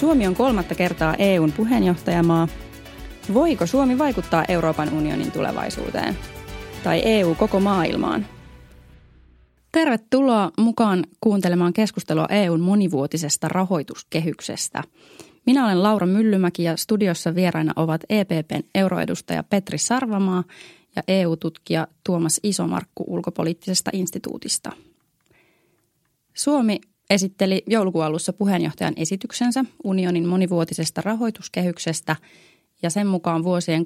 Suomi on kolmatta kertaa EUn puheenjohtajamaa. Voiko Suomi vaikuttaa Euroopan unionin tulevaisuuteen? Tai EU koko maailmaan? Tervetuloa mukaan kuuntelemaan keskustelua EUn monivuotisesta rahoituskehyksestä. Minä olen Laura Myllymäki ja studiossa vieraina ovat EPPn euroedustaja Petri Sarvamaa ja EU-tutkija Tuomas Isomarkku ulkopoliittisesta instituutista. Suomi esitteli joulukuun alussa puheenjohtajan esityksensä unionin monivuotisesta rahoituskehyksestä ja sen mukaan vuosien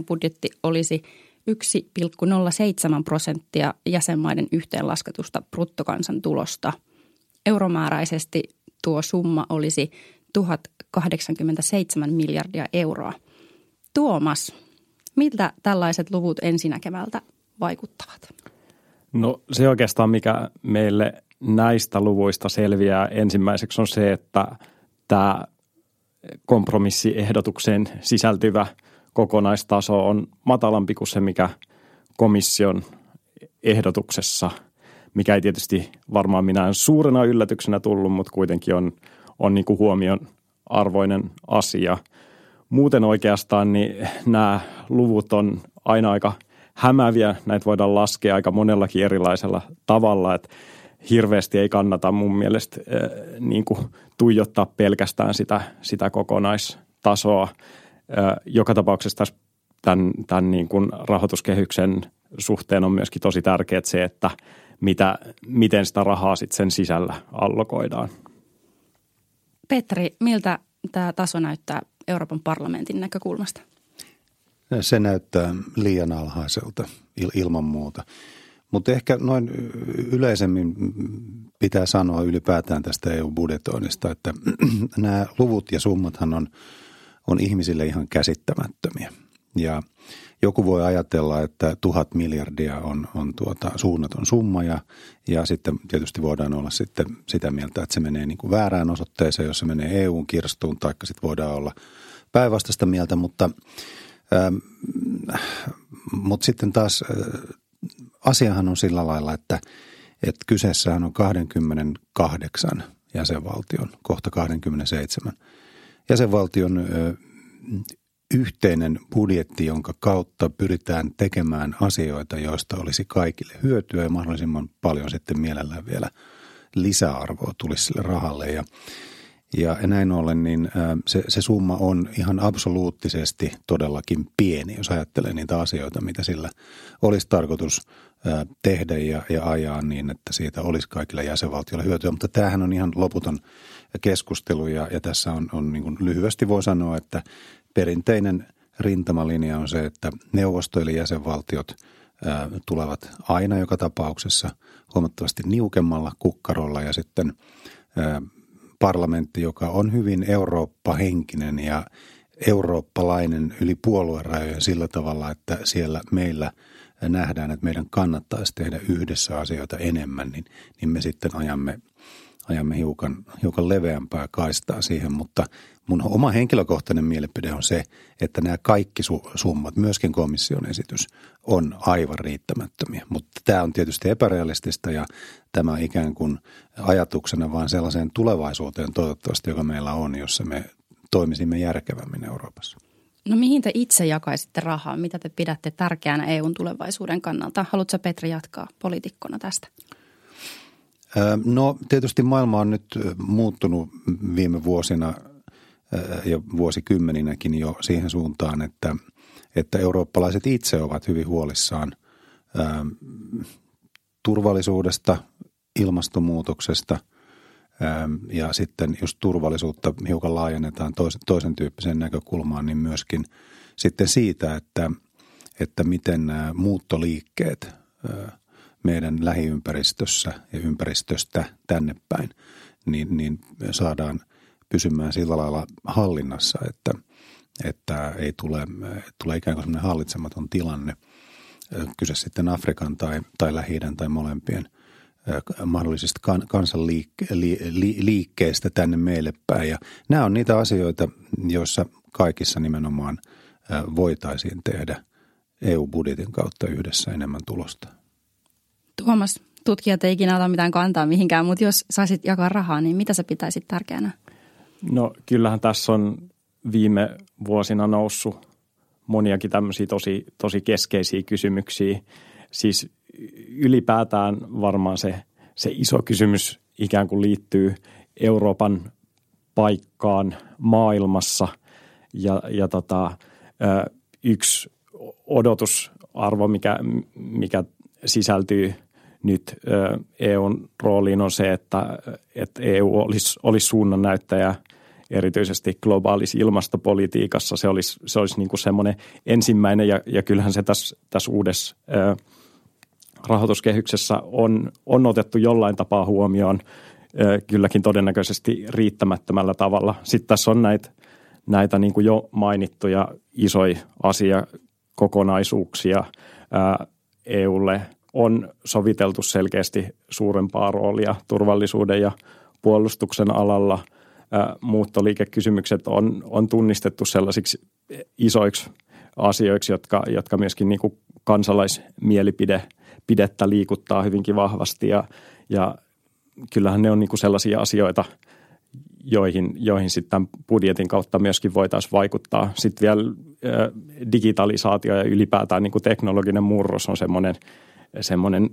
2021-2027 budjetti olisi 1,07 prosenttia jäsenmaiden yhteenlasketusta bruttokansantulosta. Euromääräisesti tuo summa olisi 1087 miljardia euroa. Tuomas, miltä tällaiset luvut ensinäkemältä vaikuttavat? No se oikeastaan, mikä meille näistä luvuista selviää ensimmäiseksi on se, että tämä kompromissiehdotukseen sisältyvä kokonaistaso on matalampi kuin se, mikä komission ehdotuksessa, mikä ei tietysti varmaan minä suurena yllätyksenä tullut, mutta kuitenkin on, on niin kuin huomion arvoinen asia. Muuten oikeastaan niin nämä luvut on aina aika – hämäviä. Näitä voidaan laskea aika monellakin erilaisella tavalla, että hirveästi ei kannata mun mielestä äh, niin kuin tuijottaa pelkästään sitä, sitä kokonaistasoa. Äh, joka tapauksessa tässä tämän, tämän niin kuin rahoituskehyksen suhteen on myöskin tosi tärkeää se, että mitä, miten sitä rahaa sitten sen sisällä allokoidaan. Petri, miltä tämä taso näyttää Euroopan parlamentin näkökulmasta? Se näyttää liian alhaiselta ilman muuta. Mutta ehkä noin yleisemmin pitää sanoa ylipäätään tästä EU-budjetoinnista, että nämä luvut ja summathan on, on ihmisille ihan käsittämättömiä. Ja joku voi ajatella, että tuhat miljardia on, on tuota suunnaton summa ja, ja sitten tietysti voidaan olla sitten sitä mieltä, että se menee niin kuin väärään osoitteeseen, jos se menee EUn kirstuun, taikka sitten voidaan olla päinvastaista mieltä, mutta – Mutta sitten taas äh, asiahan on sillä lailla, että, että kyseessähän on 28 jäsenvaltion, kohta 27 jäsenvaltion yhteinen budjetti, jonka kautta pyritään tekemään asioita, joista olisi kaikille hyötyä ja mahdollisimman paljon sitten mielellään vielä lisäarvoa tulisi sille rahalle. Ja ja näin ollen niin se, se summa on ihan absoluuttisesti todellakin pieni, jos ajattelee niitä asioita, mitä sillä olisi tarkoitus tehdä ja, ja ajaa niin, että siitä olisi kaikille jäsenvaltioille hyötyä. Mutta tämähän on ihan loputon keskustelu ja, ja tässä on, on niin lyhyesti voi sanoa, että perinteinen rintamalinja on se, että neuvosto eli jäsenvaltiot tulevat aina joka tapauksessa huomattavasti niukemmalla kukkarolla ja sitten parlamentti, joka on hyvin Eurooppa-henkinen ja eurooppalainen yli puoluerajojen sillä tavalla, että siellä meillä nähdään, että meidän kannattaisi tehdä yhdessä asioita enemmän, niin, niin me sitten ajamme, ajamme hiukan, hiukan leveämpää kaistaa siihen, mutta mun oma henkilökohtainen mielipide on se, että nämä kaikki summat, myöskin komission esitys, on aivan riittämättömiä. Mutta tämä on tietysti epärealistista ja tämä ikään kuin ajatuksena vaan sellaiseen tulevaisuuteen toivottavasti, joka meillä on, jossa me toimisimme järkevämmin Euroopassa. No mihin te itse jakaisitte rahaa? Mitä te pidätte tärkeänä EUn tulevaisuuden kannalta? Haluatko Petri jatkaa poliitikkona tästä? No tietysti maailma on nyt muuttunut viime vuosina ja vuosikymmeninäkin jo siihen suuntaan, että, että eurooppalaiset itse ovat hyvin huolissaan turvallisuudesta, ilmastonmuutoksesta ja sitten jos turvallisuutta hiukan laajennetaan toisen, toisen tyyppiseen näkökulmaan, niin myöskin sitten siitä, että, että miten nämä muuttoliikkeet meidän lähiympäristössä ja ympäristöstä tänne päin, niin, niin saadaan pysymään sillä lailla hallinnassa, että, että ei tule, tule ikään kuin sellainen hallitsematon tilanne – kyse sitten Afrikan tai, tai lähi tai molempien mahdollisista kan, kansanliikkeistä tänne meille päin. Ja nämä on niitä asioita, joissa kaikissa nimenomaan voitaisiin tehdä EU-budjetin kautta yhdessä enemmän tulosta. Tuomas, tutkijat ei ikinä ota mitään kantaa mihinkään, mutta jos saisit jakaa rahaa, niin mitä sä pitäisit tärkeänä? No kyllähän tässä on viime vuosina noussut moniakin tämmöisiä tosi, tosi keskeisiä kysymyksiä. Siis ylipäätään varmaan se, se iso kysymys ikään kuin liittyy Euroopan paikkaan maailmassa ja, ja tota, yksi odotusarvo, mikä, mikä sisältyy nyt EUn rooliin on se, että, että EU olisi, olisi suunnannäyttäjä erityisesti globaalissa ilmastopolitiikassa. Se olisi, se olisi niin kuin semmoinen ensimmäinen ja, ja kyllähän se tässä, tässä uudessa rahoituskehyksessä on, on otettu jollain tapaa huomioon kylläkin todennäköisesti riittämättömällä tavalla. Sitten tässä on näitä, näitä niin kuin jo mainittuja isoja asiakokonaisuuksia EUlle – on soviteltu selkeästi suurempaa roolia turvallisuuden ja puolustuksen alalla. Muuttoliikekysymykset on, on tunnistettu sellaisiksi isoiksi asioiksi, jotka, jotka myöskin niin kuin kansalaismielipidettä liikuttaa hyvinkin vahvasti ja, ja kyllähän ne on niin kuin sellaisia asioita, joihin, joihin sitten budjetin kautta myöskin voitaisiin vaikuttaa. Sitten vielä digitalisaatio ja ylipäätään niin kuin teknologinen murros on semmoinen – semmoinen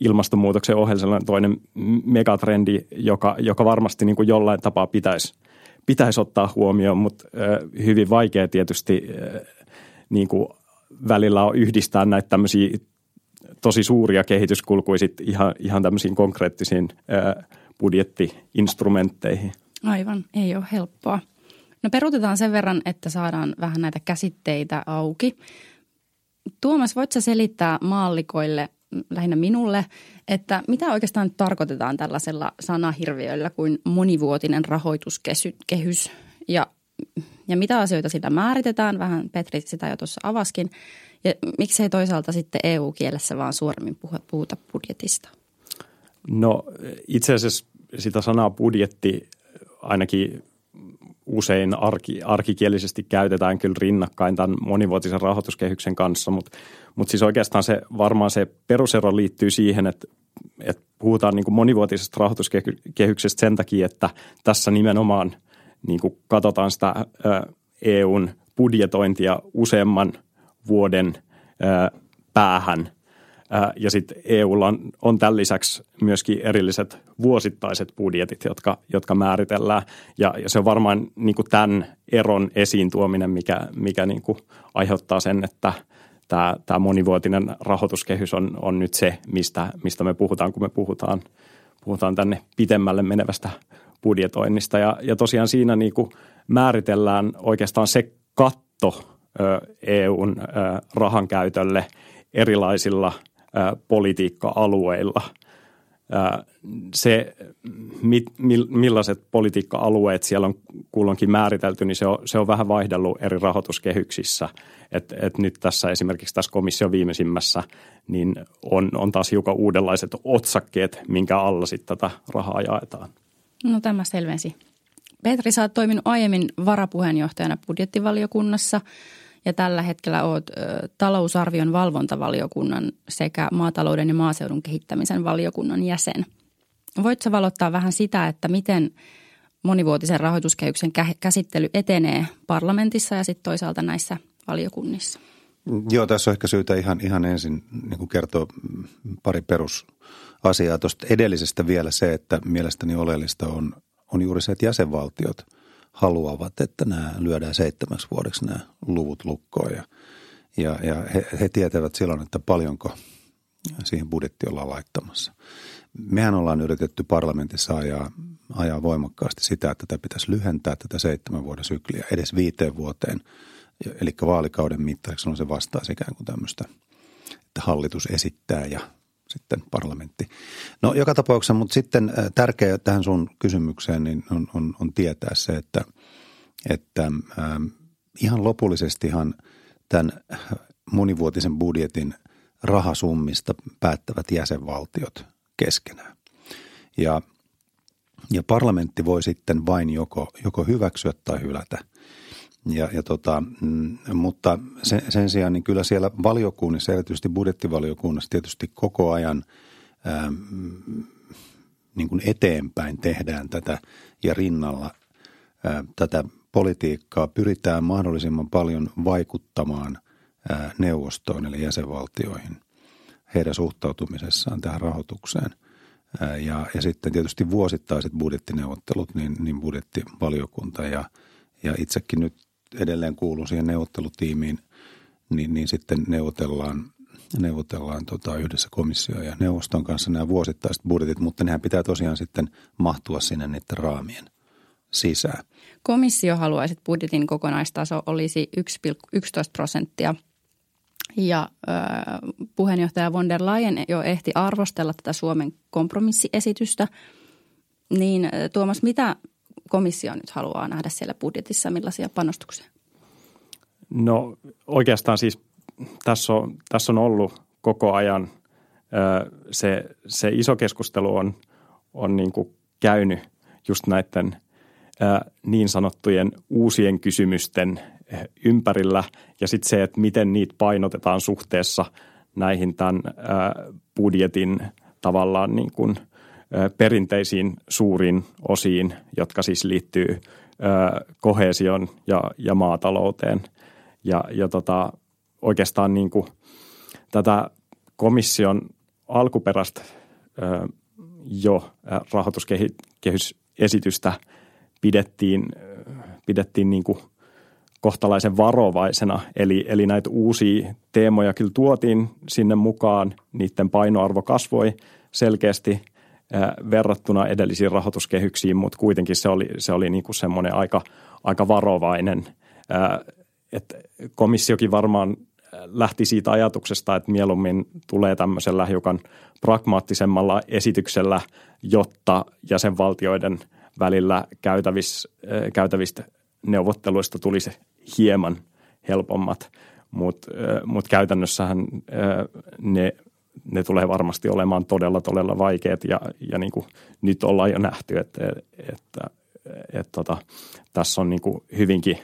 ilmastonmuutoksen ohella toinen megatrendi, joka, joka varmasti niin kuin jollain tapaa pitäisi, pitäisi ottaa huomioon, mutta hyvin vaikea tietysti niin kuin välillä on yhdistää näitä tämmöisiä tosi suuria kehityskulkuja ihan, ihan tämmöisiin konkreettisiin budjettiinstrumentteihin. Aivan, ei ole helppoa. No peruutetaan sen verran, että saadaan vähän näitä käsitteitä auki. Tuomas, voitko selittää maallikoille, lähinnä minulle, että mitä oikeastaan tarkoitetaan tällaisella sanahirviöllä kuin monivuotinen rahoituskehys? Ja, ja mitä asioita sillä määritetään, vähän Petri sitä jo tuossa avaskin, ja miksei toisaalta sitten EU-kielessä vaan suoremmin puhuta budjetista? No itse asiassa sitä sanaa budjetti ainakin usein arki, arkikielisesti käytetään kyllä rinnakkain tämän monivuotisen rahoituskehyksen kanssa, mutta, mutta siis oikeastaan se varmaan se perusero liittyy siihen, että, että puhutaan niin kuin monivuotisesta rahoituskehyksestä sen takia, että tässä nimenomaan niin kuin katsotaan sitä EUn budjetointia useamman vuoden päähän – ja sitten EUlla on, on tämän lisäksi myöskin erilliset vuosittaiset budjetit, jotka, jotka määritellään. Ja, ja se on varmaan niin kuin tämän eron esiin tuominen, mikä, mikä niin kuin aiheuttaa sen, että tämä, tämä monivuotinen rahoituskehys on, on nyt se, mistä, mistä me puhutaan, kun me puhutaan, puhutaan tänne pitemmälle menevästä budjetoinnista. Ja, ja tosiaan siinä niin kuin määritellään oikeastaan se katto EUn rahan käytölle erilaisilla – politiikka-alueilla. Se, mit, millaiset politiikka-alueet siellä on kulloinkin määritelty, niin se on, se on vähän vaihdellut eri rahoituskehyksissä. Et, et nyt tässä esimerkiksi tässä komission viimeisimmässä niin on, on taas hiukan uudenlaiset otsakkeet, minkä alla sitten tätä rahaa jaetaan. No tämä selvensi. Petri, sä oot toiminut aiemmin varapuheenjohtajana budjettivaliokunnassa – ja tällä hetkellä olet talousarvion valvontavaliokunnan sekä maatalouden ja maaseudun kehittämisen valiokunnan jäsen. Voitko valottaa vähän sitä, että miten monivuotisen rahoituskehyksen käsittely etenee parlamentissa ja sitten toisaalta näissä valiokunnissa? Joo, tässä on ehkä syytä ihan, ihan ensin niin kertoa pari perusasiaa. Tuosta edellisestä vielä se, että mielestäni oleellista on, on juuri se, että jäsenvaltiot – haluavat, että nämä lyödään seitsemäksi vuodeksi nämä luvut lukkoon ja, ja, ja he, he tietävät silloin, että paljonko siihen budjetti ollaan laittamassa. Mehän ollaan yritetty parlamentissa ajaa, ajaa voimakkaasti sitä, että tätä pitäisi lyhentää tätä seitsemän vuoden sykliä edes viiteen vuoteen. Eli vaalikauden mittaiksi on se vastaisi ikään kuin tämmöistä, että hallitus esittää ja sitten parlamentti. No joka tapauksessa, mutta sitten äh, tärkeää tähän sun kysymykseen niin on, on, on tietää se, että, että ähm, ihan lopullisestihan tämän monivuotisen budjetin rahasummista päättävät jäsenvaltiot keskenään. Ja, ja parlamentti voi sitten vain joko, joko hyväksyä tai hylätä – ja, ja tota, mm, mutta sen, sen sijaan niin kyllä siellä valiokunnissa, erityisesti budjettivaliokunnassa tietysti koko ajan ää, niin kuin eteenpäin tehdään tätä ja rinnalla ää, tätä politiikkaa pyritään mahdollisimman paljon vaikuttamaan ää, neuvostoon eli jäsenvaltioihin heidän suhtautumisessaan tähän rahoitukseen. Ää, ja, ja sitten tietysti vuosittaiset budjettineuvottelut, niin, niin budjettivaliokunta ja, ja itsekin nyt edelleen kuulun siihen neuvottelutiimiin, niin, niin sitten neuvotellaan neuvotellaan tota yhdessä komissio ja neuvoston kanssa nämä vuosittaiset budjetit, mutta nehän pitää tosiaan sitten mahtua sinne niiden raamien sisään. Komissio haluaisi, että budjetin kokonaistaso olisi 1,11 prosenttia ja äh, puheenjohtaja von der Leyen jo ehti arvostella tätä Suomen kompromissiesitystä. Niin Tuomas, mitä komissio nyt haluaa nähdä siellä budjetissa, millaisia panostuksia? No oikeastaan siis tässä on, tässä on ollut koko ajan se, se iso keskustelu on, on niin kuin käynyt just näiden niin sanottujen uusien kysymysten ympärillä ja sitten se, että miten niitä painotetaan suhteessa näihin tämän budjetin tavallaan niin kuin perinteisiin suuriin osiin, jotka siis liittyy kohesion ja, ja maatalouteen. Ja, ja tota, oikeastaan niin kuin tätä komission alkuperäistä jo rahoituskehysesitystä pidettiin, pidettiin niin kuin kohtalaisen varovaisena. Eli, eli näitä uusia teemoja kyllä tuotiin sinne mukaan. Niiden painoarvo kasvoi selkeästi verrattuna edellisiin rahoituskehyksiin, mutta kuitenkin se oli, se oli niin kuin semmoinen aika, aika varovainen. että komissiokin varmaan lähti siitä ajatuksesta, että mieluummin tulee tämmöisellä hiukan pragmaattisemmalla esityksellä, jotta jäsenvaltioiden välillä käytävis, käytävistä neuvotteluista tulisi hieman helpommat, mutta mut käytännössähän äh, ne, ne tulee varmasti olemaan todella, todella vaikeat ja, ja niin kuin nyt ollaan jo nähty, että, että, että, että tota, tässä on niin kuin hyvinkin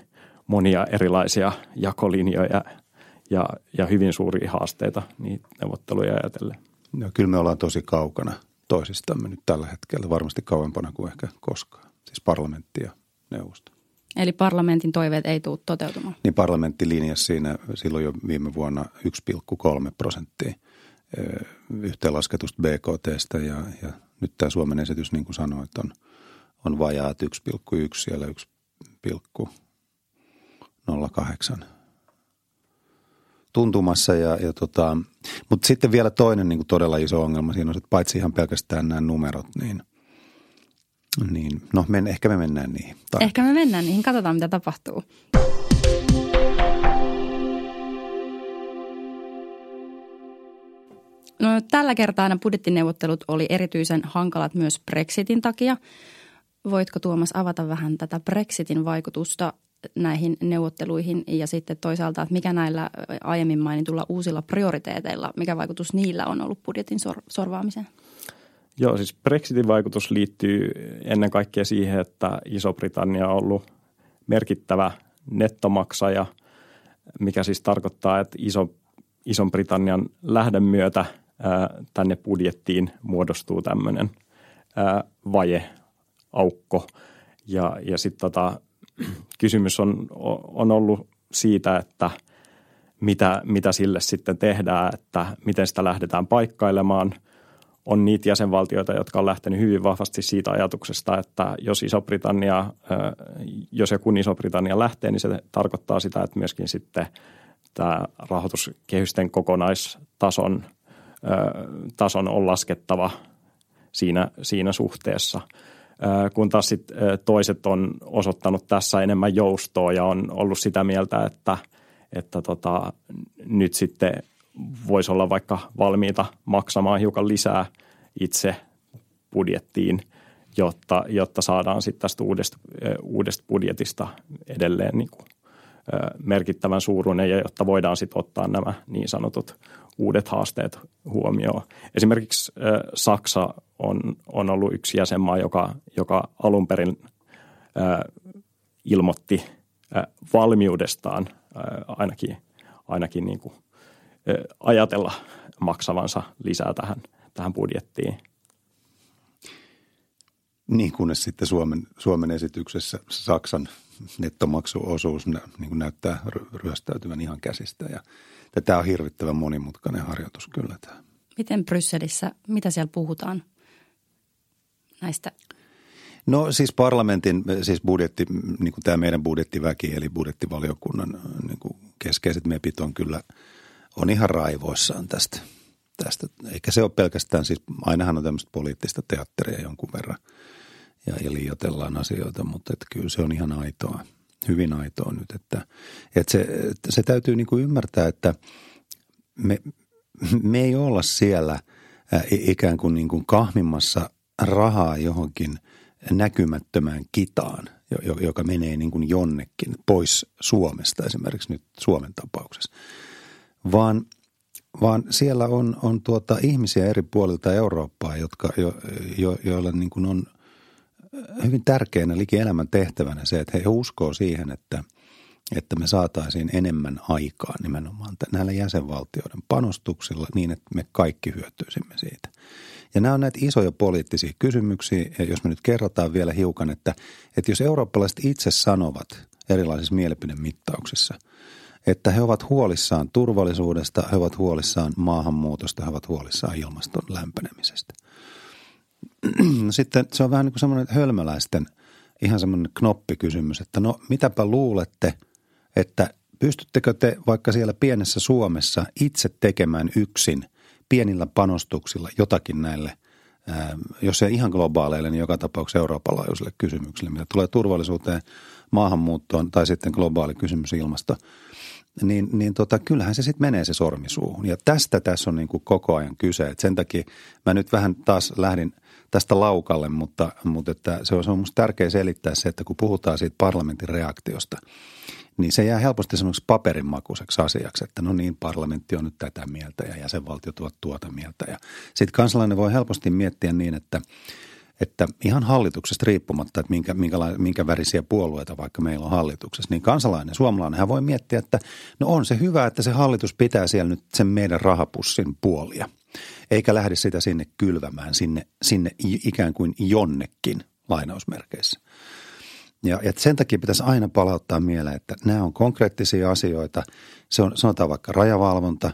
monia erilaisia jakolinjoja – ja, ja hyvin suuria haasteita niitä neuvotteluja ajatellen. No, kyllä me ollaan tosi kaukana toisistamme nyt tällä hetkellä, varmasti kauempana kuin ehkä koskaan, siis parlamentti ja neuvosto. Eli parlamentin toiveet ei tule toteutumaan? Niin parlamentti linjasi siinä silloin jo viime vuonna 1,3 prosenttia yhteenlasketusta BKTstä ja, ja nyt tämä Suomen esitys, niin kuin sanoit, on, on vajaat 1,1 siellä 1,08 tuntumassa. Ja, ja tota, mutta sitten vielä toinen niin kuin todella iso ongelma siinä on, että paitsi ihan pelkästään nämä numerot, niin, niin no men, ehkä me mennään niihin. Tai. Ehkä me mennään niihin, katsotaan mitä tapahtuu. No, tällä kertaa nämä budjettineuvottelut oli erityisen hankalat myös Brexitin takia. Voitko Tuomas avata vähän tätä Brexitin vaikutusta näihin neuvotteluihin ja sitten toisaalta, että mikä näillä aiemmin mainitulla uusilla prioriteeteilla, mikä vaikutus niillä on ollut budjetin sor- sorvaamiseen? Joo, siis Brexitin vaikutus liittyy ennen kaikkea siihen, että Iso-Britannia on ollut merkittävä nettomaksaja, mikä siis tarkoittaa, että Iso, Ison-Britannian lähdön myötä tänne budjettiin muodostuu tämmöinen vaje, aukko. Ja, ja sitten tota, kysymys on, on ollut siitä, että mitä, mitä sille sitten tehdään, että miten sitä lähdetään paikkailemaan. On niitä jäsenvaltioita, jotka on lähtenyt hyvin vahvasti siitä ajatuksesta, että jos Iso-Britannia, jos ja kun Iso-Britannia lähtee, niin se tarkoittaa sitä, että myöskin sitten tämä rahoituskehysten kokonaistason tason on laskettava siinä, siinä suhteessa – kun taas sit toiset on osoittanut tässä enemmän joustoa ja on ollut sitä mieltä, että, että tota, nyt sitten voisi olla vaikka valmiita maksamaan hiukan lisää itse budjettiin, jotta, jotta saadaan sitten tästä uudesta, uudesta budjetista edelleen niin kuin, merkittävän suuruinen ja jotta voidaan sitten ottaa nämä niin sanotut uudet haasteet huomioon. Esimerkiksi Saksa on, on ollut yksi jäsenmaa, joka, joka alun perin ilmoitti valmiudestaan ainakin, ainakin niin kuin, ajatella maksavansa lisää tähän, tähän budjettiin. Niin kunnes sitten Suomen, Suomen esityksessä Saksan nettomaksuosuus niin kuin näyttää ryöstäytyvän ihan käsistä. Ja tämä on hirvittävän monimutkainen harjoitus kyllä tämä. Miten Brysselissä, mitä siellä puhutaan näistä? No siis parlamentin, siis budjetti, niin kuin tämä meidän budjettiväki eli budjettivaliokunnan niin kuin keskeiset mepit on kyllä, on ihan raivoissaan tästä. tästä. Eikä se ole pelkästään, siis ainahan on tämmöistä poliittista teatteria jonkun verran ja, ja liioitellaan asioita, mutta että kyllä se on ihan aitoa, hyvin aitoa nyt, että, että se, se täytyy niin kuin ymmärtää, että me, me ei olla siellä ikään kuin, niin kuin kahmimassa rahaa johonkin näkymättömään kitaan, joka menee niin kuin jonnekin pois Suomesta esimerkiksi nyt Suomen tapauksessa, vaan, vaan siellä on, on tuota ihmisiä eri puolilta Eurooppaa, jotka, jo, jo, joilla niin kuin on hyvin tärkeänä liki elämän tehtävänä se, että he uskoo siihen, että – että me saataisiin enemmän aikaa nimenomaan näillä jäsenvaltioiden panostuksilla niin, että me kaikki hyötyisimme siitä. Ja nämä on näitä isoja poliittisia kysymyksiä, ja jos me nyt kerrotaan vielä hiukan, että, että jos eurooppalaiset itse sanovat erilaisissa mielipidemittauksissa, että he ovat huolissaan turvallisuudesta, he ovat huolissaan maahanmuutosta, he ovat huolissaan ilmaston lämpenemisestä. Sitten se on vähän niin kuin semmoinen hölmöläisten ihan semmoinen knoppikysymys, että no mitäpä luulette – että pystyttekö te vaikka siellä pienessä Suomessa itse tekemään yksin pienillä panostuksilla jotakin näille, jos ei ihan globaaleille, niin joka tapauksessa Euroopan laajuisille kysymyksille, mitä tulee turvallisuuteen, maahanmuuttoon tai sitten globaali kysymys ilmasto, niin, niin tota, kyllähän se sitten menee se sormisuuhun. Ja tästä tässä on niin kuin koko ajan kyse. Et sen takia mä nyt vähän taas lähdin tästä laukalle, mutta, mutta että se on, se on musta tärkeää selittää se, että kun puhutaan siitä parlamentin reaktiosta – niin se jää helposti semmoiksi paperinmakuiseksi asiaksi, että no niin, parlamentti on nyt tätä mieltä ja jäsenvaltiot ovat tuota mieltä. Ja sitten kansalainen voi helposti miettiä niin, että, että ihan hallituksesta riippumatta, että minkä, minkä, minkä värisiä puolueita vaikka meillä on hallituksessa, niin kansalainen, suomalainen, hän voi miettiä, että no on se hyvä, että se hallitus pitää siellä nyt sen meidän rahapussin puolia, eikä lähde sitä sinne kylvämään, sinne, sinne ikään kuin jonnekin lainausmerkeissä. Ja, ja sen takia pitäisi aina palauttaa mieleen, että nämä on konkreettisia asioita. Se on sanotaan vaikka rajavalvonta,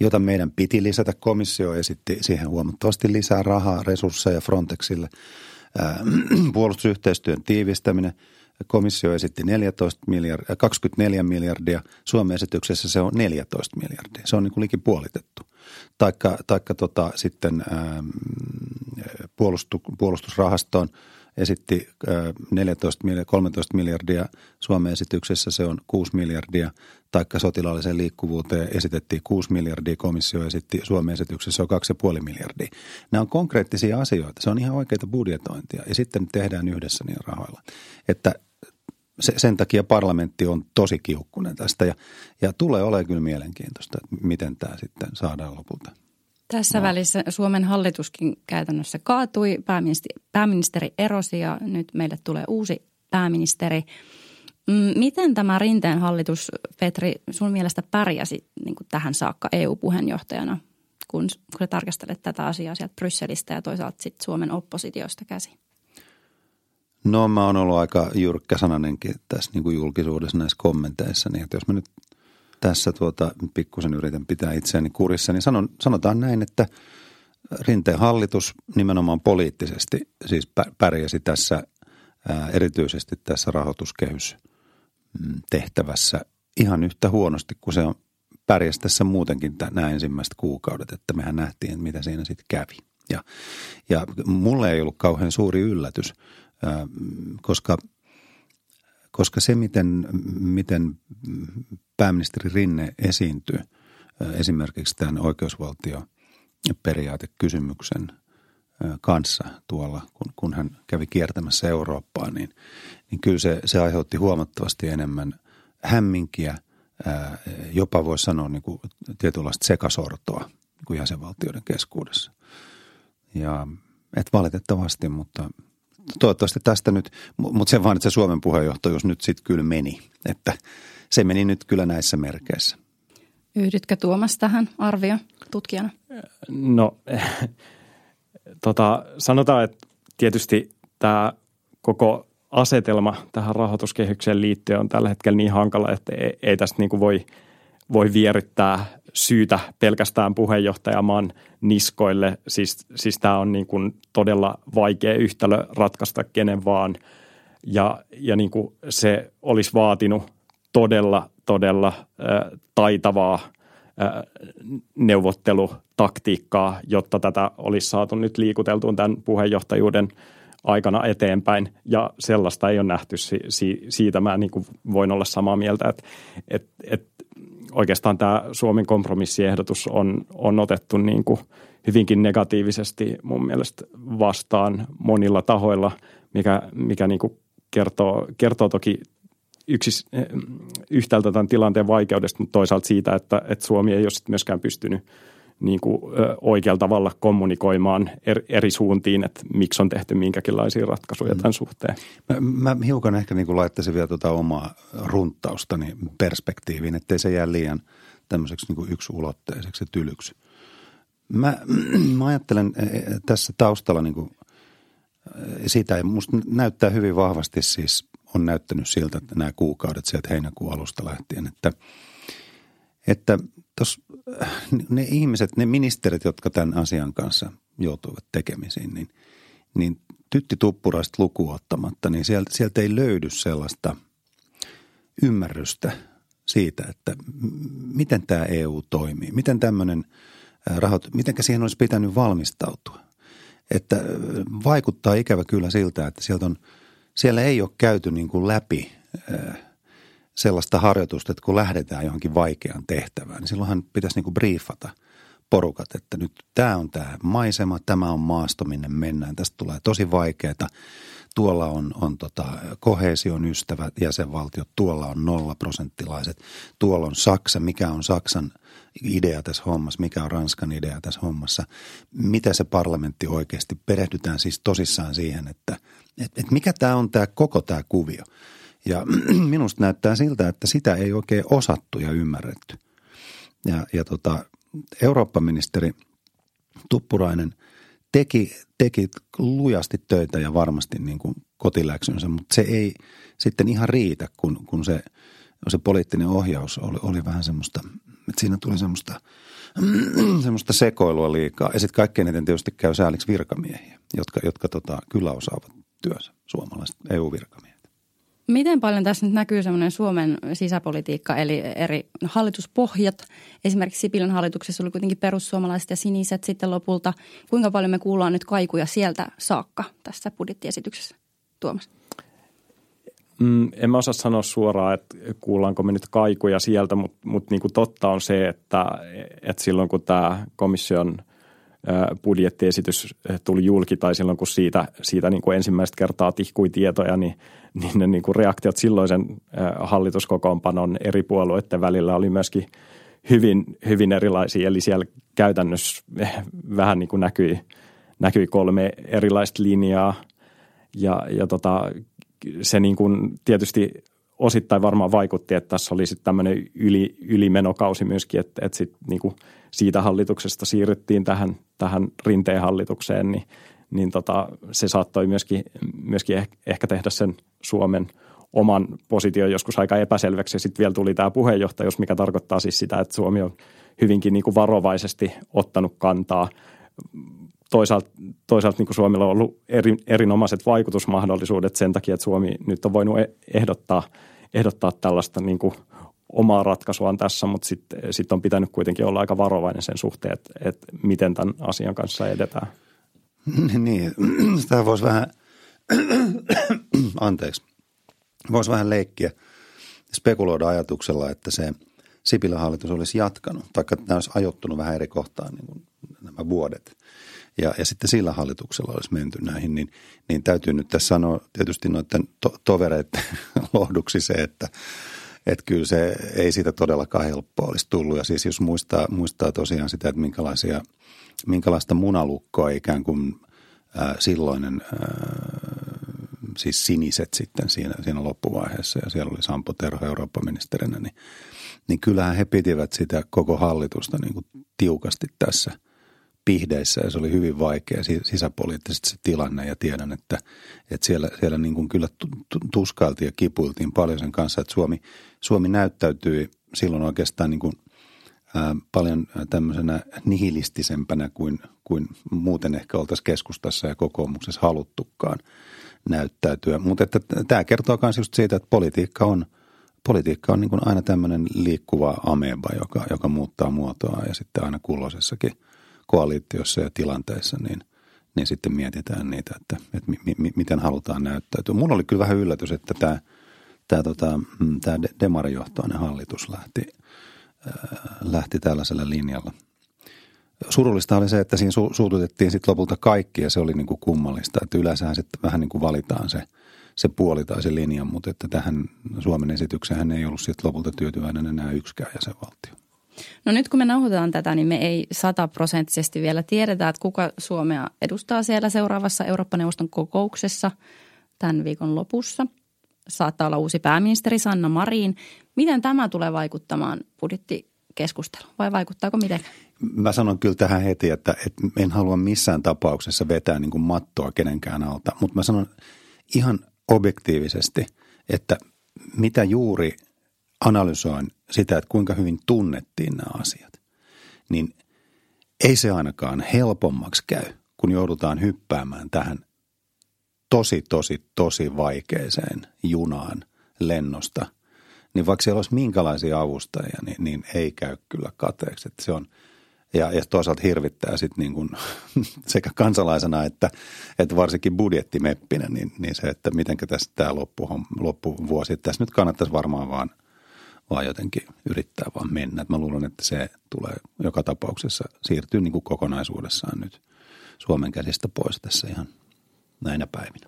jota meidän piti lisätä. Komissio esitti siihen huomattavasti lisää rahaa, resursseja Frontexille. Ää, puolustusyhteistyön tiivistäminen. Komissio esitti 14 miljardia, 24 miljardia. Suomen esityksessä se on 14 miljardia. Se on niin kuin liki puolitettu. Taikka, taikka tota, sitten ää, puolustu, puolustusrahastoon – esitti 14, 13 miljardia, Suomen esityksessä se on 6 miljardia, taikka sotilaalliseen liikkuvuuteen esitettiin 6 miljardia, komissio esitti Suomen esityksessä on 2,5 miljardia. Nämä on konkreettisia asioita, se on ihan oikeita budjetointia ja sitten tehdään yhdessä niillä rahoilla. Että se, sen takia parlamentti on tosi kiukkunen tästä ja, ja tulee olemaan kyllä mielenkiintoista, että miten tämä sitten saadaan lopulta – tässä no. välissä Suomen hallituskin käytännössä kaatui, pääministeri, pääministeri erosi ja nyt meille tulee uusi pääministeri. Mm, miten tämä Rinteen hallitus, Petri, sun mielestä pärjäsi niin kuin tähän saakka EU-puheenjohtajana, kun, kun sä tarkastelet tätä asiaa sieltä Brysselistä ja toisaalta sitten Suomen oppositiosta käsi? No mä oon ollut aika jyrkkä sananenkin tässä niin kuin julkisuudessa näissä kommenteissa, niin että jos mä nyt – tässä tuota, pikkusen yritän pitää itseäni kurissa, niin sanon, sanotaan näin, että Rinteen hallitus nimenomaan poliittisesti siis pärjäsi tässä erityisesti tässä rahoituskehys mm, tehtävässä ihan yhtä huonosti kuin se on pärjäsi tässä muutenkin nämä ensimmäiset kuukaudet, että mehän nähtiin, mitä siinä sitten kävi. Ja, ja mulle ei ollut kauhean suuri yllätys, koska – koska se, miten, miten pääministeri Rinne esiintyi esimerkiksi tämän oikeusvaltioperiaatekysymyksen kanssa tuolla, kun, kun hän kävi kiertämässä Eurooppaa, niin, niin kyllä se, se aiheutti huomattavasti enemmän hämminkiä, jopa voisi sanoa niin kuin tietynlaista sekasortoa niin kuin jäsenvaltioiden keskuudessa. Ja et valitettavasti, mutta toivottavasti tästä nyt, mutta se vaan, että se Suomen puheenjohtajuus nyt sitten kyllä meni, että se meni nyt kyllä näissä merkeissä. Yhdytkö Tuomas tähän arvio tutkijana? No, tota, sanotaan, että tietysti tämä koko asetelma tähän rahoituskehykseen liittyen on tällä hetkellä niin hankala, että ei, ei tästä niin kuin voi, voi vierittää syytä pelkästään puheenjohtajamaan niskoille. Siis, siis tämä on niin kuin todella vaikea yhtälö ratkaista kenen vaan. Ja, ja niin kuin se olisi vaatinut todella, todella taitavaa neuvottelutaktiikkaa, jotta tätä olisi saatu nyt liikuteltuun tämän puheenjohtajuuden aikana eteenpäin. Ja sellaista ei ole nähty. Si- si- siitä mä niin voin olla samaa mieltä, että et, et oikeastaan tämä Suomen kompromissiehdotus on, on otettu niin kuin hyvinkin negatiivisesti mun mielestä vastaan monilla tahoilla, mikä, mikä niin kuin kertoo, kertoo toki yksi, yhtäältä tämän tilanteen vaikeudesta, mutta toisaalta siitä, että, että Suomi ei ole myöskään pystynyt niin kuin, oikealla tavalla kommunikoimaan eri suuntiin, että miksi on tehty minkäkinlaisia ratkaisuja mm. tämän suhteen. Mä, mä hiukan ehkä niin kuin laittaisin vielä tuota omaa runttaustani perspektiiviin, ettei se jää liian tämmöiseksi niin kuin yksiulotteiseksi ja tylyksi. Mä, mä ajattelen e, e, tässä taustalla niin kuin sitä, ja musta näyttää hyvin vahvasti siis, on näyttänyt siltä, että nämä kuukaudet sieltä heinäkuun alusta lähtien, että, että tos, ne ihmiset, ne ministerit, jotka tämän asian kanssa joutuivat tekemisiin, niin, niin tytti tuppuraista lukuun ottamatta, niin sieltä, sieltä ei löydy sellaista ymmärrystä siitä, että miten tämä EU toimii, miten tämmöinen rahoitus, miten siihen olisi pitänyt valmistautua. Että vaikuttaa ikävä kyllä siltä, että sieltä on, siellä ei ole käyty niin kuin läpi – sellaista harjoitusta, että kun lähdetään johonkin vaikeaan tehtävään, niin silloinhan pitäisi niin kuin briefata porukat, että nyt tämä on tämä maisema, tämä on maasto, minne mennään. Tästä tulee tosi vaikeaa. Tuolla on, on tota kohesion ystävät jäsenvaltiot, tuolla on nollaprosenttilaiset, tuolla on Saksa, mikä on Saksan idea tässä hommassa, mikä on Ranskan idea tässä hommassa, mitä se parlamentti oikeasti, perehdytään siis tosissaan siihen, että et, et mikä tämä on tämä koko tämä kuvio – ja minusta näyttää siltä, että sitä ei oikein osattu ja ymmärretty. Ja, ja tota, Eurooppa-ministeri Tuppurainen teki, teki lujasti töitä ja varmasti niin kuin kotiläksynsä, mutta se ei sitten ihan riitä, kun, kun se, se poliittinen ohjaus oli, oli vähän semmoista, että siinä tuli semmoista, semmoista sekoilua liikaa. Ja sitten kaikkein eniten tietysti käy sääliksi virkamiehiä, jotka, jotka tota, kyllä osaavat työnsä, suomalaiset EU-virkamiehet. Miten paljon tässä nyt näkyy semmoinen Suomen sisäpolitiikka, eli eri hallituspohjat? Esimerkiksi Sipilän hallituksessa oli kuitenkin perussuomalaiset ja siniset sitten lopulta. Kuinka paljon me kuullaan nyt kaikuja sieltä saakka tässä budjettiesityksessä, Tuomas? Mm, en mä osaa sanoa suoraan, että kuullaanko me nyt kaikuja sieltä, mutta, mutta niin kuin totta on se, että, että silloin kun tämä komission – budjettiesitys tuli julki tai silloin kun siitä, siitä niin kuin ensimmäistä kertaa tihkui tietoja, niin, niin ne niin kuin reaktiot silloisen hallituskokoonpanon eri puolueiden välillä oli myöskin hyvin, hyvin erilaisia. Eli siellä käytännössä vähän niin kuin näkyi, näkyi kolme erilaista linjaa ja, ja tota, se niin kuin tietysti osittain varmaan vaikutti, että tässä oli sitten tämmöinen yli, ylimenokausi myöskin, että, että sit niinku siitä hallituksesta siirryttiin tähän, tähän rinteen hallitukseen, niin, niin tota, se saattoi myöskin, myöskin ehkä tehdä sen Suomen oman position joskus aika epäselväksi. Sitten vielä tuli tämä puheenjohtajuus, mikä tarkoittaa siis sitä, että Suomi on hyvinkin niin kuin varovaisesti ottanut kantaa toisaalta, toisaalta niin kuin Suomella on ollut eri, erinomaiset vaikutusmahdollisuudet sen takia, että Suomi nyt on voinut e-, ehdottaa, ehdottaa tällaista niin kuin omaa ratkaisuaan tässä, mutta sitten sit on pitänyt kuitenkin olla aika varovainen sen suhteen, että, että miten tämän asian kanssa edetään. Niin, sitä voisi vähän, anteeksi, voisi vähän leikkiä, spekuloida ajatuksella, että se Sipilän hallitus olisi jatkanut, vaikka tämä olisi ajoittunut vähän eri kohtaan niin kuin nämä vuodet – ja, ja sitten sillä hallituksella olisi menty näihin, niin, niin täytyy nyt tässä sanoa tietysti noiden to, tovereiden lohduksi se, että että kyllä se ei siitä todellakaan helppoa olisi tullut. Ja siis jos muistaa, muistaa tosiaan sitä, että minkälaisia, minkälaista munalukkoa ikään kuin ää, silloinen, ää, siis siniset sitten siinä, siinä loppuvaiheessa, ja siellä oli Sampo Terho Eurooppa-ministerinä, niin, niin kyllähän he pitivät sitä koko hallitusta niin kuin tiukasti tässä pihdeissä ja se oli hyvin vaikea sisäpoliittisesti se tilanne ja tiedän, että, että siellä, siellä niin kuin kyllä tuskailtiin ja kipuiltiin paljon sen kanssa, että Suomi, Suomi näyttäytyi silloin oikeastaan niin kuin – paljon tämmöisenä nihilistisempänä kuin, kuin muuten ehkä oltaisiin keskustassa ja kokoomuksessa haluttukaan näyttäytyä. Mutta että tämä kertoo myös just siitä, että politiikka on, politiikka on niin kuin aina tämmöinen liikkuva ameba, joka, joka muuttaa muotoa ja sitten aina kulloisessakin koalitiossa ja tilanteessa, niin, niin sitten mietitään niitä, että, että mi, mi, miten halutaan näyttäytyä. Mulla oli kyllä vähän yllätys, että tämä, tämä, tota, mm, tämä demarijohtoinen hallitus lähti – lähti tällaisella linjalla. Surullista oli se, että siinä su- suututettiin sitten lopulta kaikki ja se oli niin kuin kummallista, että yleensähän sitten vähän niin kuin valitaan se, se puoli tai se linja, mutta että tähän Suomen esitykseen ei ollut sitten lopulta tyytyväinen enää yksikään jäsenvaltio. No nyt kun me nauhoitetaan tätä, niin me ei sataprosenttisesti vielä tiedetä, että kuka Suomea edustaa siellä seuraavassa Eurooppa-neuvoston kokouksessa tämän viikon lopussa – saattaa olla uusi pääministeri Sanna Marin. Miten tämä tulee vaikuttamaan budjettikeskusteluun vai vaikuttaako miten? Mä sanon kyllä tähän heti, että, että en halua missään tapauksessa vetää niin kuin mattoa kenenkään alta, mutta mä sanon ihan objektiivisesti, että mitä juuri analysoin sitä, että kuinka hyvin tunnettiin nämä asiat, niin ei se ainakaan helpommaksi käy, kun joudutaan hyppäämään tähän tosi, tosi, tosi vaikeeseen junaan lennosta, niin vaikka siellä olisi minkälaisia avustajia, niin, niin ei käy kyllä kateeksi. Että se on, ja, ja toisaalta hirvittää sitten niin kuin sekä kansalaisena että, että varsinkin budjettimeppinä, niin, niin se, että miten tässä tämä loppu, loppuvuosi, tässä nyt kannattaisi varmaan vaan, vaan jotenkin yrittää vaan mennä. Et mä luulen, että se tulee joka tapauksessa siirtyy niin kuin kokonaisuudessaan nyt Suomen käsistä pois tässä ihan – näinä päivinä.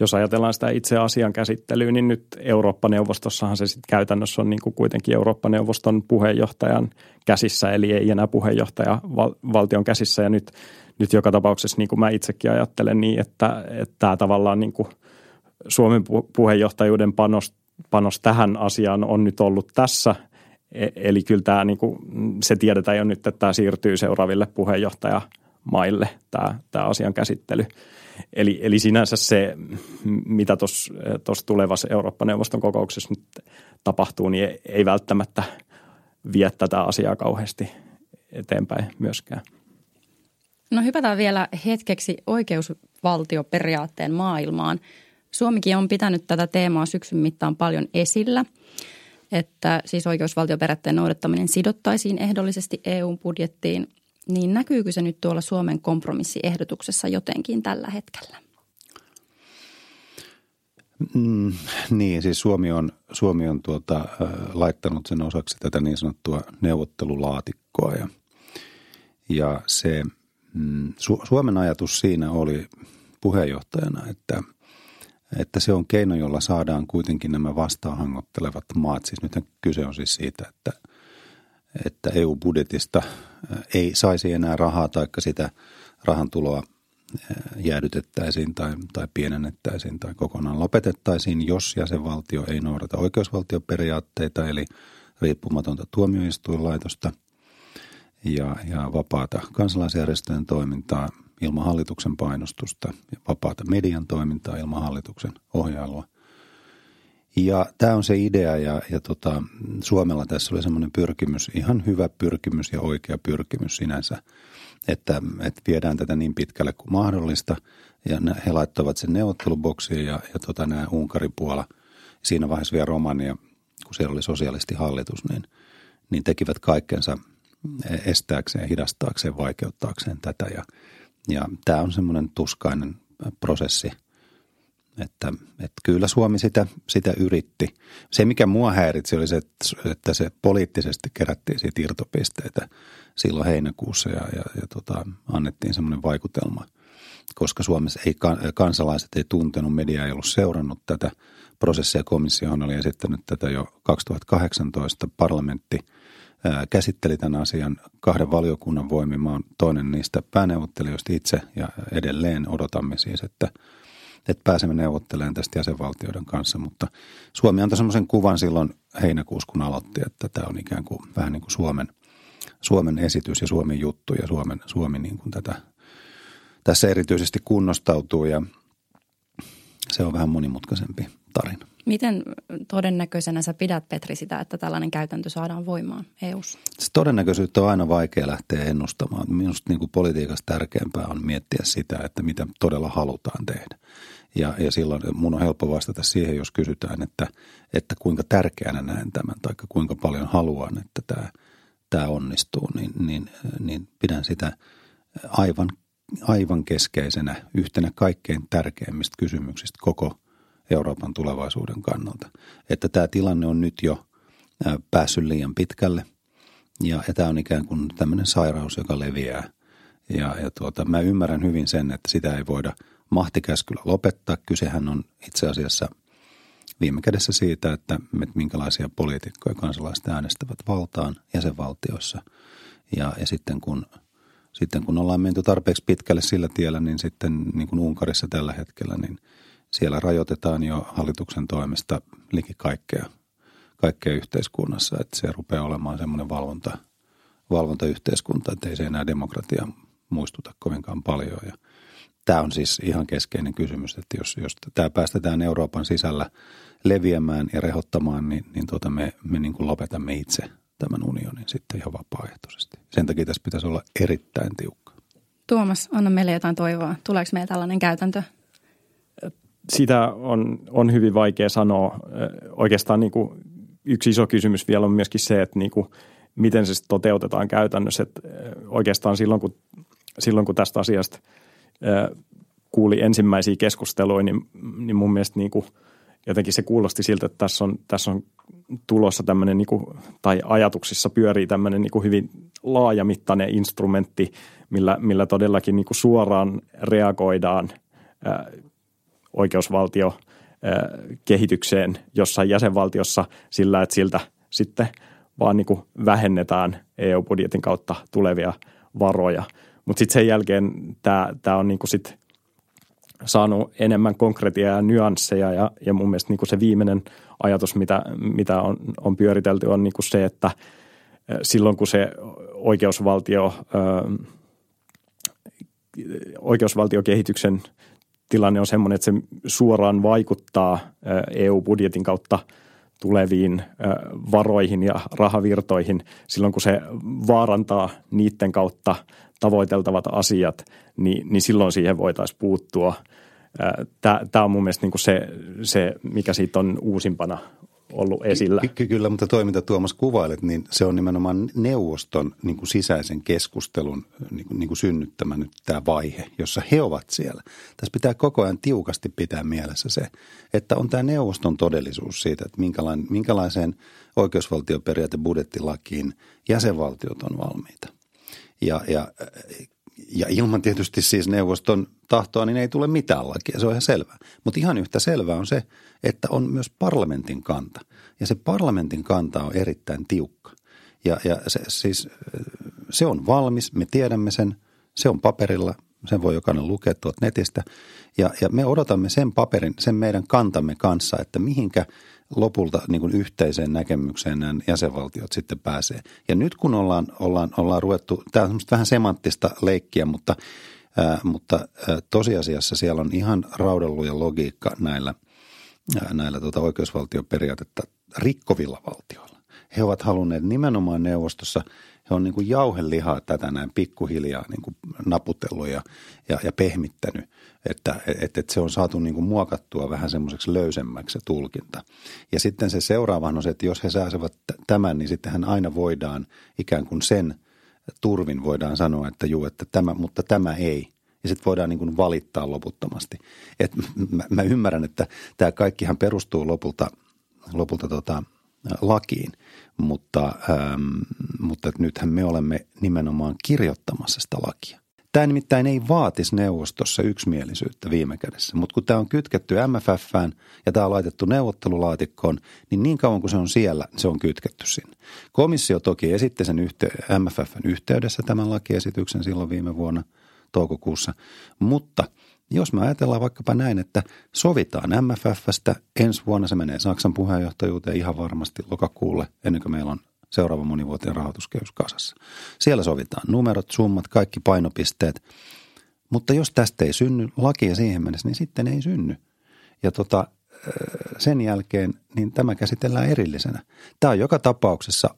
Jos ajatellaan sitä itse asian käsittelyä, niin nyt Eurooppa-neuvostossahan se sitten käytännössä on niin kuin kuitenkin Eurooppa-neuvoston puheenjohtajan käsissä, eli ei enää puheenjohtaja val- valtion käsissä. Ja nyt, nyt joka tapauksessa, niin kuin mä itsekin ajattelen niin, että, että tämä tavallaan niin kuin Suomen puheenjohtajuuden panos, panos tähän asiaan on nyt ollut tässä – e, Eli kyllä tämä, niin kuin, se tiedetään jo nyt, että tämä siirtyy seuraaville puheenjohtajamaille, tämä, tämä asian käsittely. Eli, eli sinänsä se, mitä tuossa tulevassa Eurooppa-neuvoston kokouksessa nyt tapahtuu, niin ei, ei välttämättä vie tätä asiaa kauheasti eteenpäin myöskään. No hypätään vielä hetkeksi oikeusvaltioperiaatteen maailmaan. Suomikin on pitänyt tätä teemaa syksyn mittaan paljon esillä, että siis oikeusvaltioperiaatteen noudattaminen sidottaisiin ehdollisesti EUn budjettiin – niin näkyykö se nyt tuolla Suomen kompromissiehdotuksessa jotenkin tällä hetkellä? Mm, niin, siis Suomi on, Suomi on tuota, äh, laittanut sen osaksi tätä niin sanottua neuvottelulaatikkoa ja, ja se mm, Su, Suomen ajatus siinä oli puheenjohtajana, että, että se on keino, jolla saadaan kuitenkin nämä vastaanhangottelevat maat. Siis nyt kyse on siis siitä, että – että EU-budjetista ei saisi enää rahaa tai sitä rahan tuloa jäädytettäisiin tai, tai pienennettäisiin tai kokonaan lopetettaisiin, jos jäsenvaltio ei noudata oikeusvaltioperiaatteita, eli riippumatonta tuomioistuinlaitosta ja, ja vapaata kansalaisjärjestöjen toimintaa ilman hallituksen painostusta vapaata median toimintaa ilman hallituksen ohjailua. Ja tämä on se idea ja, ja tota, Suomella tässä oli semmoinen pyrkimys, ihan hyvä pyrkimys ja oikea pyrkimys sinänsä, että, että viedään tätä niin pitkälle kuin mahdollista. Ja he laittavat sen neuvotteluboksiin ja, ja tota, nämä Unkaripuola, siinä vaiheessa vielä Romania, kun siellä oli sosialistihallitus, niin, niin tekivät kaikkensa estääkseen, hidastaakseen, vaikeuttaakseen tätä. Ja, ja tämä on semmoinen tuskainen prosessi – että, että kyllä Suomi sitä, sitä yritti. Se, mikä mua häiritsi, oli se, että se poliittisesti kerättiin siitä irtopisteitä silloin heinäkuussa ja, ja, ja tota, annettiin semmoinen vaikutelma, koska Suomessa ei, kansalaiset ei tuntenut, media ei ollut seurannut tätä prosessia. Komissiohan oli esittänyt tätä jo 2018. Parlamentti käsitteli tämän asian kahden valiokunnan oon toinen niistä pääneuvottelijoista itse ja edelleen odotamme siis, että – että pääsemme neuvottelemaan tästä jäsenvaltioiden kanssa. Mutta Suomi antoi semmoisen kuvan silloin heinäkuussa, kun aloitti, että tämä on ikään kuin vähän niin kuin Suomen, Suomen esitys ja Suomen juttu ja Suomen, Suomi niin kuin tätä tässä erityisesti kunnostautuu ja se on vähän monimutkaisempi tarina. Miten todennäköisenä sä pidät, Petri, sitä, että tällainen käytäntö saadaan voimaan EU:ssa? Se todennäköisyyttä on aina vaikea lähteä ennustamaan. Minusta niin kuin politiikassa tärkeämpää on miettiä sitä, että mitä todella halutaan tehdä. Ja, ja silloin mun on helppo vastata siihen, jos kysytään, että, että kuinka tärkeänä näen tämän tai kuinka paljon haluan, että tämä, tämä onnistuu, niin, niin, niin pidän sitä aivan, aivan keskeisenä, yhtenä kaikkein tärkeimmistä kysymyksistä koko Euroopan tulevaisuuden kannalta. Että tämä tilanne on nyt jo päässyt liian pitkälle ja, ja tämä on ikään kuin tämmöinen sairaus, joka leviää. Ja, ja tuota, mä ymmärrän hyvin sen, että sitä ei voida mahtikäskyllä lopettaa. Kysehän on itse asiassa viime kädessä siitä, että minkälaisia poliitikkoja kansalaiset äänestävät valtaan jäsenvaltioissa. Ja, ja sitten kun sitten kun ollaan menty tarpeeksi pitkälle sillä tiellä, niin sitten niin kuin Unkarissa tällä hetkellä, niin siellä rajoitetaan jo hallituksen toimesta liki kaikkea, kaikkea yhteiskunnassa, että se rupeaa olemaan semmoinen valvonta, valvontayhteiskunta, että ei se enää demokratia muistuta kovinkaan paljon. Ja tämä on siis ihan keskeinen kysymys, että jos, jos tämä päästetään Euroopan sisällä leviämään ja rehottamaan, niin, niin tuota me, me niin kuin lopetamme itse tämän unionin sitten ihan vapaaehtoisesti. Sen takia tässä pitäisi olla erittäin tiukka. Tuomas, anna meille jotain toivoa. Tuleeko meillä tällainen käytäntö? Sitä on, on hyvin vaikea sanoa. Oikeastaan niin kuin yksi iso kysymys vielä on myöskin se, että niin kuin, miten se toteutetaan käytännössä. Että oikeastaan silloin kun, silloin, kun tästä asiasta kuuli ensimmäisiä keskusteluja, niin, niin mun mielestä niin kuin, jotenkin se kuulosti siltä, että tässä on, tässä on tulossa tämmöinen, niin kuin, tai ajatuksissa pyörii tämmöinen niin kuin hyvin laajamittainen instrumentti, millä, millä todellakin niin kuin suoraan reagoidaan oikeusvaltio kehitykseen jossain jäsenvaltiossa sillä, että siltä sitten vaan niin kuin vähennetään EU-budjetin kautta tulevia varoja. Mutta sitten sen jälkeen tämä, on niin kuin sit saanut enemmän konkretiaa ja nyansseja ja, ja mun mielestä niin kuin se viimeinen ajatus, mitä, mitä on, on pyöritelty, on niin kuin se, että silloin kun se oikeusvaltio, oikeusvaltiokehityksen tilanne on sellainen, että se suoraan vaikuttaa EU-budjetin kautta tuleviin varoihin ja rahavirtoihin silloin, kun se vaarantaa niiden kautta tavoiteltavat asiat, niin, niin silloin siihen voitaisiin puuttua. Tämä on mun mielestä niin kuin se, se, mikä siitä on uusimpana ollut esillä. Ky- kyllä, mutta toi mitä Tuomas kuvailet, niin se on nimenomaan neuvoston niin kuin sisäisen keskustelun niin kuin, niin kuin synnyttämä nyt tämä vaihe, jossa he ovat siellä. Tässä pitää koko ajan tiukasti pitää mielessä se, että on tämä neuvoston todellisuus siitä, että minkälainen, minkälaiseen oikeusvaltioperiaate budjettilakiin jäsenvaltiot on valmiita. Ja, ja, ja ilman tietysti siis neuvoston tahtoa, niin ei tule mitään lakia, se on ihan selvää. Mutta ihan yhtä selvää on se, että on myös parlamentin kanta. Ja se parlamentin kanta on erittäin tiukka. Ja, ja se, siis, se on valmis, me tiedämme sen, se on paperilla, sen voi jokainen lukea tuolta netistä. Ja, ja me odotamme sen paperin, sen meidän kantamme kanssa, että mihinkä lopulta niin kuin yhteiseen näkemykseen nämä jäsenvaltiot sitten pääsee. Ja nyt kun ollaan, ollaan, ollaan ruvettu, tämä on vähän semanttista leikkiä, mutta, ää, mutta ää, tosiasiassa siellä on ihan raudelluja logiikka näillä, ää, näillä tuota oikeusvaltioperiaatetta rikkovilla valtioilla. He ovat halunneet nimenomaan neuvostossa – he on niin kuin jauhelihaa tätä näin pikkuhiljaa niin kuin naputellut ja, ja, ja pehmittänyt, että, että, että se on saatu niin kuin muokattua vähän semmoiseksi löysemmäksi se tulkinta. Ja sitten se seuraava on se, että jos he saasevat tämän, niin sittenhän aina voidaan ikään kuin sen turvin voidaan sanoa, että juu, että tämä, mutta tämä ei. Ja sitten voidaan niin kuin valittaa loputtomasti. Et mä, mä ymmärrän, että tämä kaikkihan perustuu lopulta, lopulta tota, lakiin, mutta, ähm, mutta nythän me olemme nimenomaan kirjoittamassa sitä lakia. Tämä nimittäin ei vaatisi neuvostossa yksimielisyyttä viime kädessä, mutta kun tämä on kytketty MFFään ja tämä on laitettu neuvottelulaatikkoon, niin niin kauan kuin se on siellä, se on kytketty sinne. Komissio toki esitti sen yhte- MFFn yhteydessä tämän lakiesityksen silloin viime vuonna toukokuussa, mutta Jos me ajatellaan vaikkapa näin, että sovitaan MFFstä, ensi vuonna se menee Saksan puheenjohtajuuteen ihan varmasti lokakuulle, ennen kuin meillä on seuraava monivuotinen rahoituskehys kasassa. Siellä sovitaan numerot, summat, kaikki painopisteet. Mutta jos tästä ei synny lakia siihen mennessä, niin sitten ei synny. Ja tota, sen jälkeen niin tämä käsitellään erillisenä. Tämä on joka tapauksessa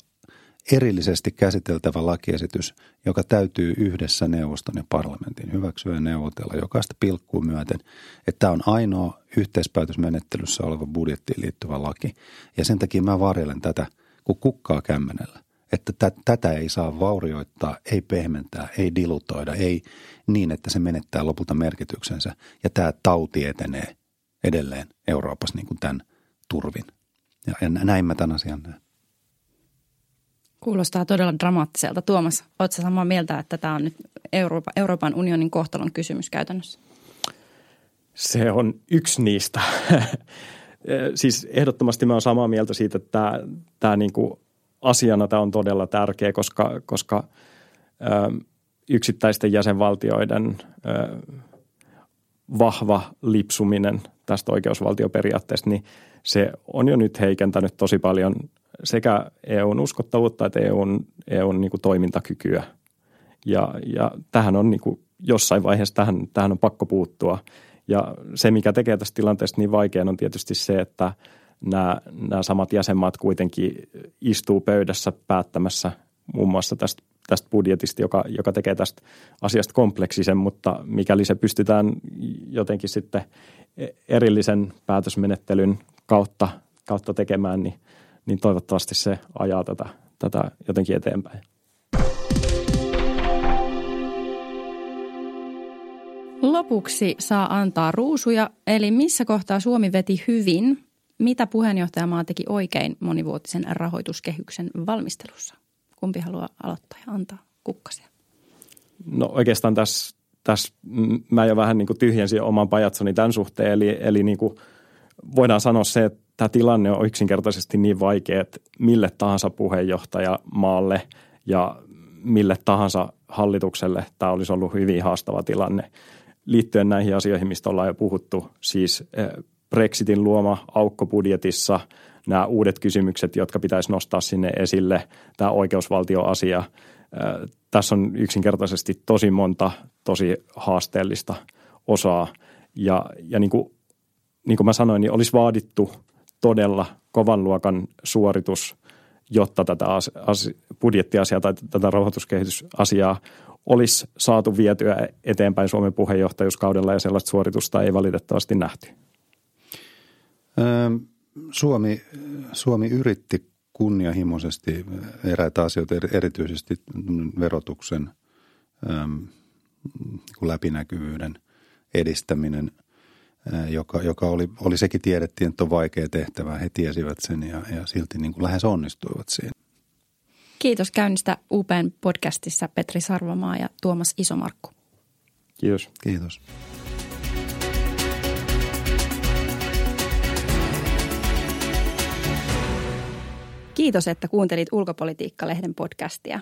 erillisesti käsiteltävä lakiesitys, joka täytyy yhdessä neuvoston ja parlamentin hyväksyä ja neuvotella jokaista pilkkuu myöten. Että tämä on ainoa yhteispäätösmenettelyssä oleva budjettiin liittyvä laki. Ja sen takia mä varjelen tätä kuin kukkaa kämmenellä. Että t- tätä ei saa vaurioittaa, ei pehmentää, ei dilutoida, ei niin, että se menettää lopulta merkityksensä. Ja tämä tauti etenee edelleen Euroopassa niin kuin tämän turvin. Ja, ja näin mä tämän asian näen. Kuulostaa todella dramaattiselta. Tuomas, oletko samaa mieltä, että tämä on nyt Euroopan, Euroopan unionin kohtalon kysymys käytännössä? Se on yksi niistä. siis ehdottomasti mä olen samaa mieltä siitä, että tämä, tämä niin kuin asiana tämä on todella tärkeä, koska, koska ö, yksittäisten jäsenvaltioiden ö, vahva lipsuminen tästä oikeusvaltioperiaatteesta, niin se on jo nyt heikentänyt tosi paljon sekä EUn uskottavuutta että EUn, EUn niin kuin toimintakykyä. Ja, ja tähän on niin kuin jossain vaiheessa tähän, tähän on pakko puuttua. Ja se, mikä tekee tästä tilanteesta niin vaikean, on tietysti se, että nämä, nämä samat jäsenmaat kuitenkin istuu pöydässä päättämässä muun muassa tästä, tästä budjetista, joka, joka tekee tästä asiasta kompleksisen, mutta mikäli se pystytään jotenkin sitten erillisen päätösmenettelyn kautta, kautta tekemään, niin, niin toivottavasti se ajaa tätä, tätä jotenkin eteenpäin. Lopuksi saa antaa ruusuja, eli missä kohtaa Suomi veti hyvin, mitä puheenjohtajamaa teki oikein monivuotisen rahoituskehyksen valmistelussa? Kumpi haluaa aloittaa ja antaa kukkasia? No oikeastaan tässä, tässä mä jo vähän niin kuin tyhjensin oman pajatsoni tämän suhteen, eli, eli niin kuin voidaan sanoa se, että tämä tilanne on yksinkertaisesti niin vaikea, että mille tahansa puheenjohtajamaalle ja mille tahansa hallitukselle tämä olisi ollut hyvin haastava tilanne liittyen näihin asioihin, mistä ollaan jo puhuttu, siis eh, Brexitin luoma aukko budjetissa, nämä uudet kysymykset, jotka pitäisi nostaa sinne esille, tämä oikeusvaltioasia. Eh, tässä on yksinkertaisesti tosi monta tosi haasteellista osaa ja, ja niin, kuin, niin kuin mä sanoin, niin olisi vaadittu todella kovan luokan suoritus, jotta tätä as, as, budjettiasiaa tai tätä rahoituskehitysasiaa olisi saatu vietyä eteenpäin Suomen puheenjohtajuuskaudella ja sellaista suoritusta ei valitettavasti nähty? Suomi, Suomi yritti kunnianhimoisesti eräitä asioita, erityisesti verotuksen läpinäkyvyyden edistäminen, joka, joka oli, oli sekin tiedettiin, että on vaikea tehtävä. He tiesivät sen ja, ja silti niin kuin lähes onnistuivat siinä. Kiitos käynnistä UPn podcastissa Petri Sarvamaa ja Tuomas Isomarkku. Kiitos. Kiitos. Kiitos, että kuuntelit Ulkopolitiikka-lehden podcastia.